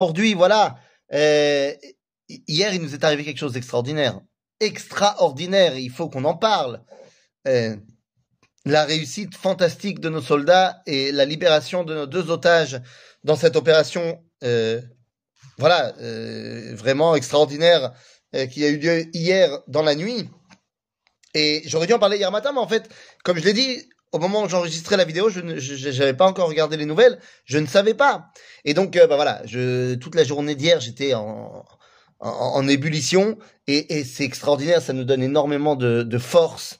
aujourd'hui, voilà, euh, hier il nous est arrivé quelque chose d'extraordinaire, extraordinaire. Il faut qu'on en parle. Euh, la réussite fantastique de nos soldats et la libération de nos deux otages dans cette opération, euh, voilà, vraiment extraordinaire qui a eu lieu hier dans la nuit. Et j'aurais dû en parler hier matin, mais en fait, comme je l'ai dit, au moment où j'enregistrais la vidéo, je n'avais pas encore regardé les nouvelles, je ne savais pas. Et donc, euh, bah voilà, je, toute la journée d'hier, j'étais en, en, en, ébullition, et, et c'est extraordinaire, ça nous donne énormément de, de force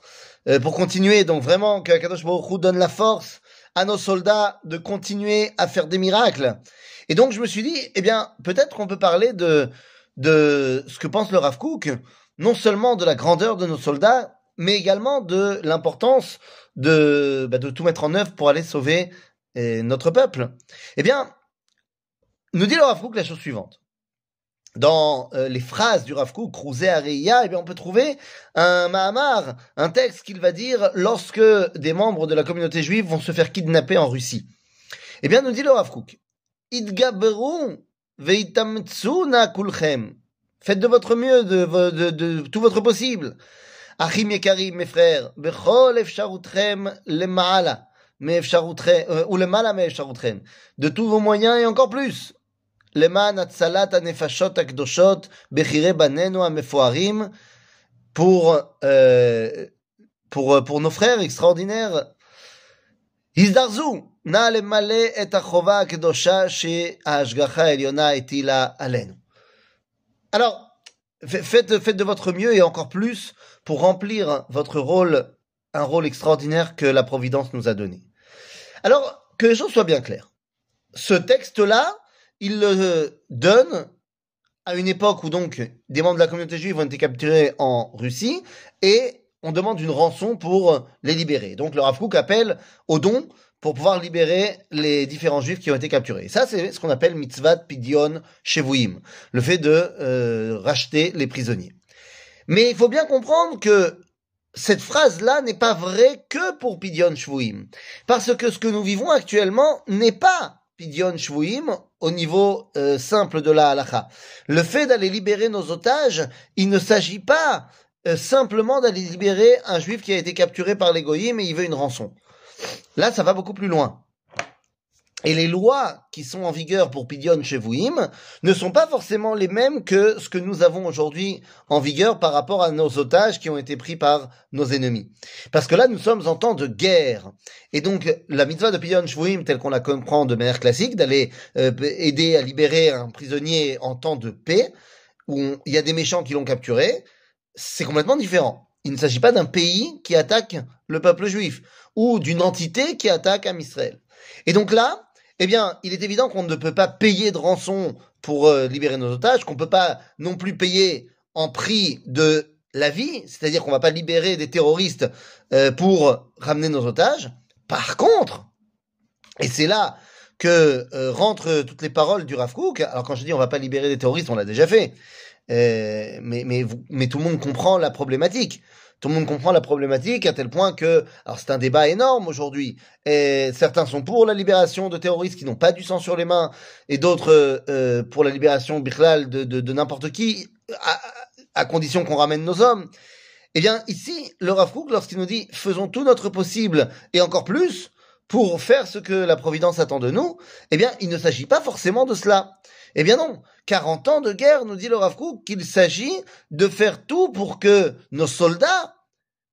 euh, pour continuer. Donc vraiment, que Kadosh Baruch donne la force à nos soldats de continuer à faire des miracles. Et donc, je me suis dit, eh bien, peut-être qu'on peut parler de, de ce que pense le Rav Kook, non seulement de la grandeur de nos soldats, mais également de l'importance de, bah, de tout mettre en œuvre pour aller sauver eh, notre peuple. Eh bien, nous dit le Rav Kook la chose suivante. Dans euh, les phrases du Rav Kook, Kruzé Areia, eh bien, on peut trouver un Mahamar, un texte qu'il va dire lorsque des membres de la communauté juive vont se faire kidnapper en Russie. Eh bien, nous dit le Rav Kook, veitamtsuna kulchem. Faites de votre mieux, de, de, de, de tout votre possible. Achim Yekarim, mes frères, Bechol Efsharutchem Lema'ala, ou Lema'ala Efsharutchem, de tous vos moyens et encore plus. למען הצלת הנפשות הקדושות בחירי בנינו המפוארים, pour, euh, pour, pour nos frères extraordinaires. הזדרזו, נא למלא את החובה הקדושה שההשגחה העליונה הטילה עלינו. Alors, faites, faites de votre mieux et encore plus pour remplir votre rôle, un rôle extraordinaire que la Providence nous a donné. Alors, que les choses soient bien claires. Ce texte-là, il le donne à une époque où donc des membres de la communauté juive ont été capturés en Russie et on demande une rançon pour les libérer. Donc le Rav Kook appelle au don pour pouvoir libérer les différents juifs qui ont été capturés. Ça, c'est ce qu'on appelle mitzvat pidion shevuim, le fait de euh, racheter les prisonniers. Mais il faut bien comprendre que cette phrase-là n'est pas vraie que pour pidion shevuim, parce que ce que nous vivons actuellement n'est pas pidion shevuim au niveau euh, simple de la halakha. Le fait d'aller libérer nos otages, il ne s'agit pas euh, simplement d'aller libérer un juif qui a été capturé par les goyim et il veut une rançon. Là, ça va beaucoup plus loin. Et les lois qui sont en vigueur pour Pidion Shevouim ne sont pas forcément les mêmes que ce que nous avons aujourd'hui en vigueur par rapport à nos otages qui ont été pris par nos ennemis. Parce que là, nous sommes en temps de guerre. Et donc, la mitzvah de Pidion Shevouim, telle qu'on la comprend de manière classique, d'aller euh, aider à libérer un prisonnier en temps de paix, où il y a des méchants qui l'ont capturé, c'est complètement différent. Il ne s'agit pas d'un pays qui attaque le peuple juif ou d'une entité qui attaque un Israël. Et donc là, eh bien, il est évident qu'on ne peut pas payer de rançon pour euh, libérer nos otages, qu'on ne peut pas non plus payer en prix de la vie, c'est-à-dire qu'on ne va pas libérer des terroristes euh, pour ramener nos otages. Par contre, et c'est là que euh, rentrent toutes les paroles du Rav Kook. Alors quand je dis on ne va pas libérer des terroristes, on l'a déjà fait. mais tout le monde comprend la problématique. Tout le monde comprend la problématique à tel point que, alors c'est un débat énorme aujourd'hui, et certains sont pour la libération de terroristes qui n'ont pas du sang sur les mains, et d'autres euh, pour la libération birlal de, de, de n'importe qui, à, à condition qu'on ramène nos hommes. Eh bien, ici, le Rav lorsqu'il nous dit faisons tout notre possible et encore plus pour faire ce que la Providence attend de nous, eh bien, il ne s'agit pas forcément de cela. Eh bien non, 40 ans de guerre, nous dit le Rav qu'il s'agit de faire tout pour que nos soldats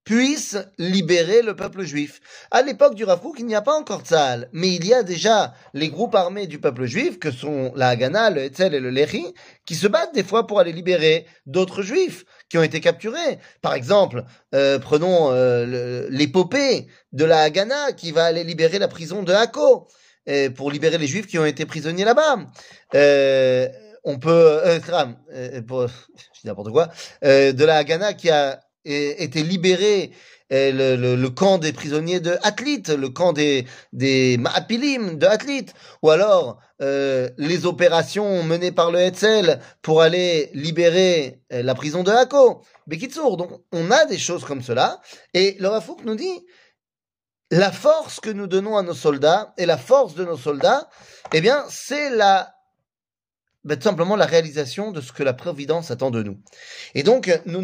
puissent libérer le peuple juif. À l'époque du Rav Kook, il n'y a pas encore Tzahal, mais il y a déjà les groupes armés du peuple juif, que sont la Haganah, le Hetzel et le Lehi, qui se battent des fois pour aller libérer d'autres juifs été capturés. Par exemple, euh, prenons euh, l'épopée de la Haganah qui va aller libérer la prison de Hako pour libérer les juifs qui ont été prisonniers là-bas. Euh, on peut, euh, euh, pour, je dis n'importe quoi, euh, de la Haganah qui a été libéré le, le, le, camp des prisonniers de Atlit, le camp des, des Maapilim de Atlit, ou alors euh, les opérations menées par le Hetzel pour aller libérer la prison de Hako. Bekitsour, donc on a des choses comme cela, et Laura Fouk nous dit, la force que nous donnons à nos soldats et la force de nos soldats, eh bien, c'est la ben, tout simplement la réalisation de ce que la Providence attend de nous. Et donc, nous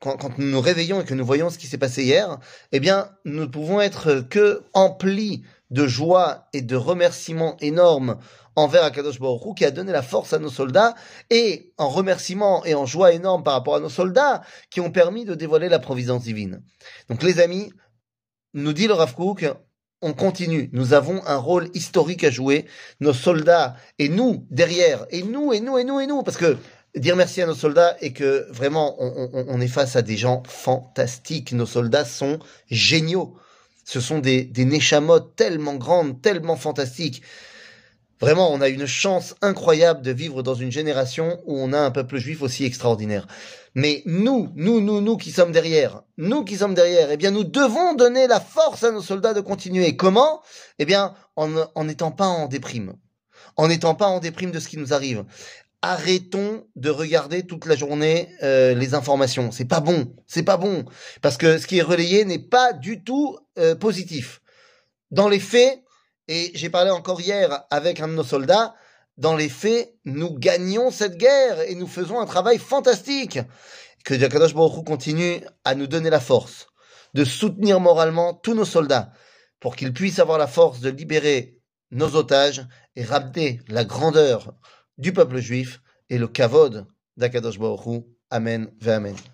quand, nous nous réveillons et que nous voyons ce qui s'est passé hier, eh bien, nous ne pouvons être que emplis de joie et de remerciements énormes envers Akadosh Baruch qui a donné la force à nos soldats et en remerciement et en joie énorme par rapport à nos soldats qui ont permis de dévoiler la providence divine. Donc les amis, nous dit le Rav on continue. Nous avons un rôle historique à jouer. Nos soldats et nous derrière, et nous et nous et nous et nous, parce que dire merci à nos soldats et que vraiment on, est face à des gens fantastiques. Nos soldats sont géniaux. Ce sont des, des tellement grandes, tellement fantastiques. Vraiment, on a une chance incroyable de vivre dans une génération où on a un peuple juif aussi extraordinaire. Mais nous, nous, nous, nous qui sommes derrière, nous qui sommes derrière, eh bien, nous devons donner la force à nos soldats de continuer. Comment? Eh bien, en n'étant pas en déprime. En n'étant pas en déprime de ce qui nous arrive. Arrêtons de regarder toute la journée euh, les informations. C'est pas bon. C'est pas bon. Parce que ce qui est relayé n'est pas du tout euh, positif. Dans les faits, et j'ai parlé encore hier avec un de nos soldats, dans les faits, nous gagnons cette guerre et nous faisons un travail fantastique. Que Jakadosh Baruch continue à nous donner la force de soutenir moralement tous nos soldats pour qu'ils puissent avoir la force de libérer nos otages et ramener la grandeur du peuple juif et le kavod d'Akadosh Baruch Amen ve Amen.